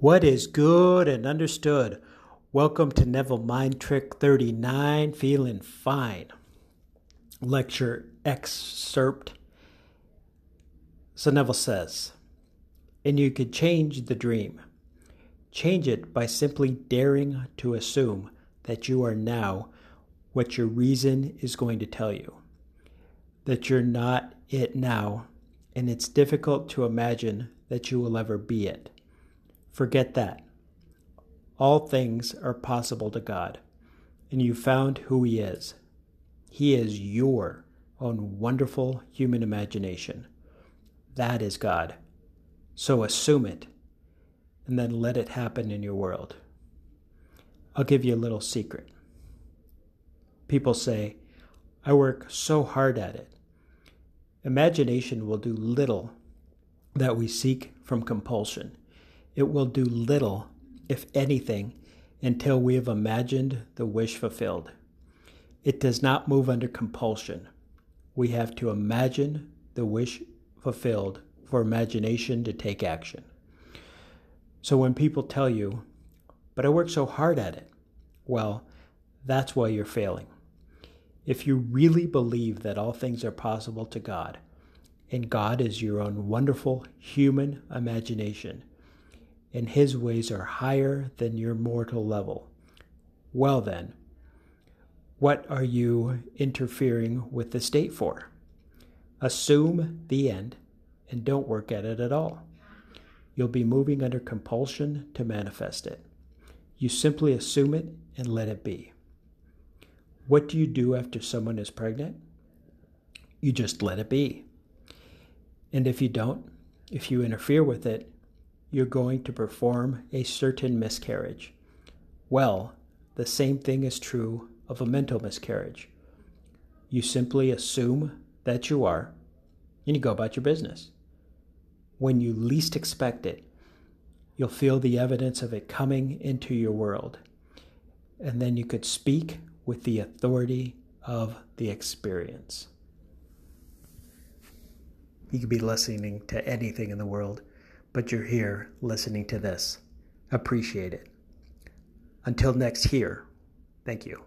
What is good and understood? Welcome to Neville Mind Trick 39, feeling fine. Lecture excerpt. So Neville says, and you could change the dream. Change it by simply daring to assume that you are now what your reason is going to tell you. That you're not it now, and it's difficult to imagine that you will ever be it. Forget that. All things are possible to God, and you found who He is. He is your own wonderful human imagination. That is God. So assume it, and then let it happen in your world. I'll give you a little secret. People say, I work so hard at it. Imagination will do little that we seek from compulsion it will do little, if anything, until we have imagined the wish fulfilled. It does not move under compulsion. We have to imagine the wish fulfilled for imagination to take action. So when people tell you, but I work so hard at it, well, that's why you're failing. If you really believe that all things are possible to God, and God is your own wonderful human imagination, and his ways are higher than your mortal level. Well, then, what are you interfering with the state for? Assume the end and don't work at it at all. You'll be moving under compulsion to manifest it. You simply assume it and let it be. What do you do after someone is pregnant? You just let it be. And if you don't, if you interfere with it, you're going to perform a certain miscarriage. Well, the same thing is true of a mental miscarriage. You simply assume that you are, and you go about your business. When you least expect it, you'll feel the evidence of it coming into your world. And then you could speak with the authority of the experience. You could be listening to anything in the world but you're here listening to this. Appreciate it. Until next here, thank you.